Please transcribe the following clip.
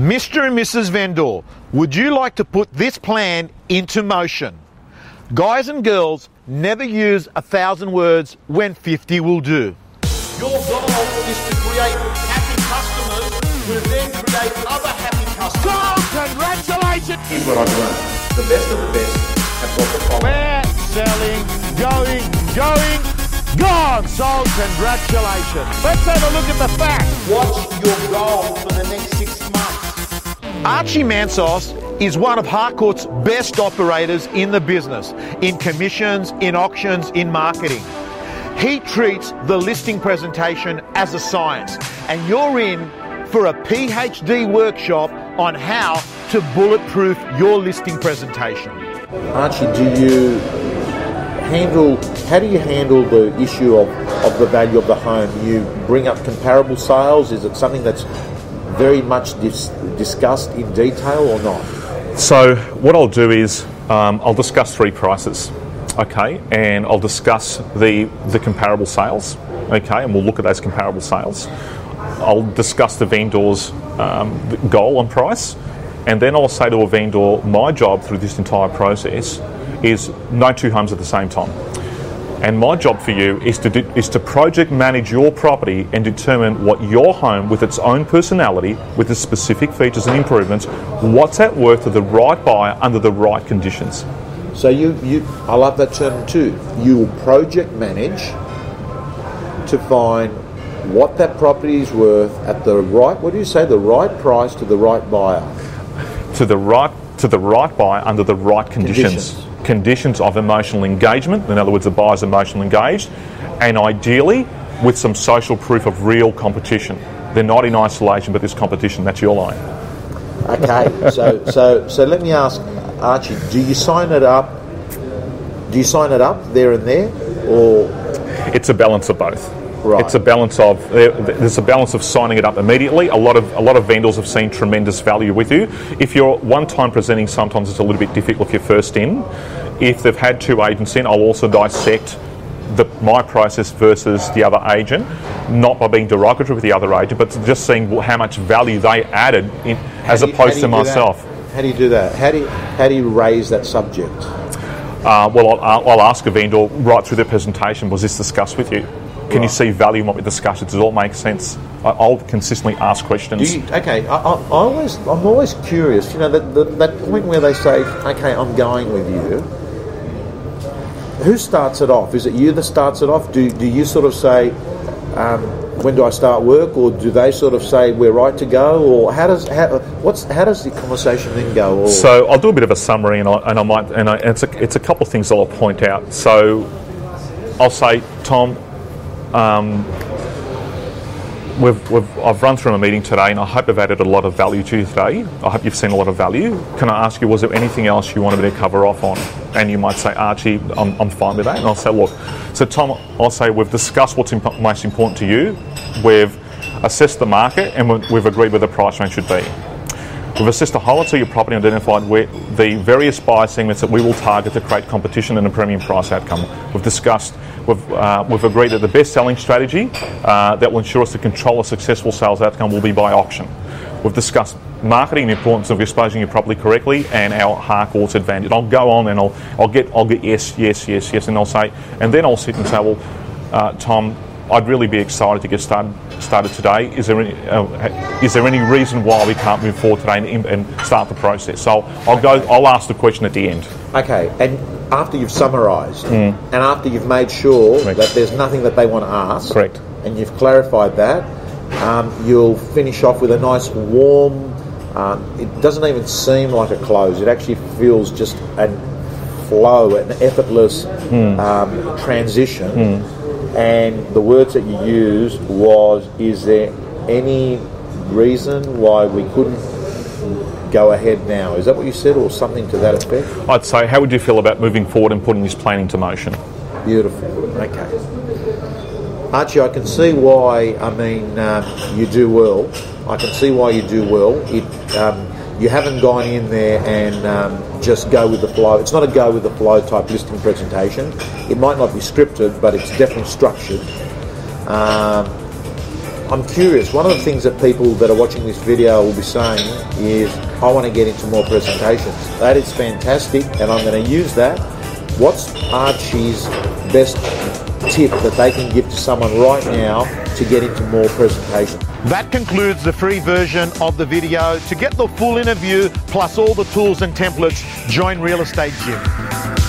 Mr. and Mrs. Vendor, would you like to put this plan into motion? Guys and girls, never use a thousand words when 50 will do. Your goal is to create happy customers who then create other happy customers. Oh, congratulations! Here's what I've learned. The best of the best have got the following. We're selling, going, going, gone. So congratulations. Let's have a look at the facts. What's your goal for the next six months? Archie Mansos is one of Harcourts' best operators in the business, in commissions, in auctions, in marketing. He treats the listing presentation as a science, and you're in for a PhD workshop on how to bulletproof your listing presentation. Archie, do you handle, how do you handle the issue of, of the value of the home? You bring up comparable sales? Is it something that's very much dis- discussed in detail or not? So what I'll do is um, I'll discuss three prices, okay, and I'll discuss the the comparable sales, okay, and we'll look at those comparable sales. I'll discuss the vendor's um, goal on price, and then I'll say to a vendor, my job through this entire process is no two homes at the same time. And my job for you is to do, is to project manage your property and determine what your home, with its own personality, with its specific features and improvements, what's at worth to the right buyer under the right conditions. So you, you I love that term too. You will project manage to find what that property is worth at the right, what do you say, the right price to the right buyer. to the right to the right buyer under the right conditions. Conditions. Conditions of emotional engagement, in other words, the buyer's emotionally engaged, and ideally with some social proof of real competition. They're not in isolation, but this competition. That's your line. Okay, so so so let me ask Archie, do you sign it up? Do you sign it up there and there, or It's a balance of both. Right. It's a balance of there's a balance of signing it up immediately. A lot of a lot of vendors have seen tremendous value with you. If you're one time presenting, sometimes it's a little bit difficult if you're first in. If they've had two agents in, I'll also dissect the, my process versus the other agent, not by being derogatory with the other agent, but just seeing how much value they added in, as you- opposed to do that? myself. How do you do that? How do you, how do you raise that subject? Uh, well, I'll, I'll ask a vendor right through their presentation, was this discussed with you? Can you see value in what we discussed? Does it all make sense? I- I'll consistently ask questions. You, okay, I, I, always, I'm always curious. You know, that, that, that point where they say, "Okay, I'm going with you." Who starts it off? Is it you that starts it off? Do, do you sort of say, um, "When do I start work?" Or do they sort of say, "We're right to go"? Or how does how, what's how does the conversation then go? Or, So I'll do a bit of a summary, and I, and I might, and I, and it's a, it's a couple of things that I'll point out. So I'll say, Tom, um, we've, we've, I've run through a meeting today, and I hope I've added a lot of value to you today. I hope you've seen a lot of value. Can I ask you, was there anything else you wanted me to cover off on? And you might say, Archie, I'm, I'm fine with that. And I'll say, look, so Tom, I'll say we've discussed what's imp- most important to you. We've assessed the market, and we've, we've agreed where the price range should be. We've assessed the whole of your property and identified where the various buyer segments that we will target to create competition and a premium price outcome. We've discussed, we've, uh, we've agreed that the best selling strategy uh, that will ensure us to control a successful sales outcome will be by auction. We've discussed marketing, the importance of exposing your property correctly, and our Harcourts advantage. I'll go on and I'll, I'll get I'll get yes, yes, yes, yes, and I'll say, and then I'll sit and say, well, uh, Tom, I'd really be excited to get started started today. Is there any uh, is there any reason why we can't move forward today and, and start the process? So I'll go. I'll ask the question at the end. okay, and after you've summarised, and after you've made sure Mm. Correct. that there's nothing that they want to ask, Correct. and you've clarified that, um, you'll finish off with a nice warm. Um, it doesn't even seem like a close. It actually feels just a flow, an effortless um, transition. And the words that you used was, "Is there any reason why we couldn't go ahead now?" Is that what you said, or something to that effect? I'd say, how would you feel about moving forward and putting this plan into motion? Beautiful. Okay. Archie, I can see why. I mean, um, you do well. I can see why you do well. It, um, you haven't gone in there and um, just go with the flow. It's not a go with the flow type listing presentation. It might not be scripted, but it's definitely structured. Um, I'm curious. One of the things that people that are watching this video will be saying is, I want to get into more presentations. That is fantastic, and I'm going to use that. What's Archie's best tip that they can give to someone right now to get into more presentations? That concludes the free version of the video. To get the full interview plus all the tools and templates, join Real Estate Gym.